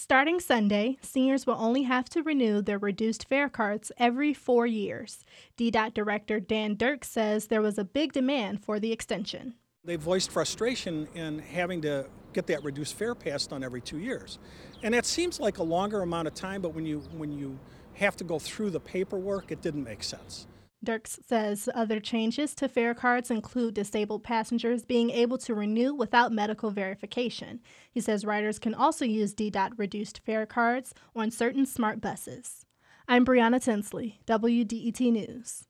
Starting Sunday, seniors will only have to renew their reduced fare cards every four years. DDOT Director Dan Dirks says there was a big demand for the extension. They voiced frustration in having to get that reduced fare pass done every two years. And that seems like a longer amount of time, but when you, when you have to go through the paperwork, it didn't make sense. Dirks says other changes to fare cards include disabled passengers being able to renew without medical verification. He says riders can also use DDOT reduced fare cards on certain smart buses. I'm Brianna Tinsley, WDET News.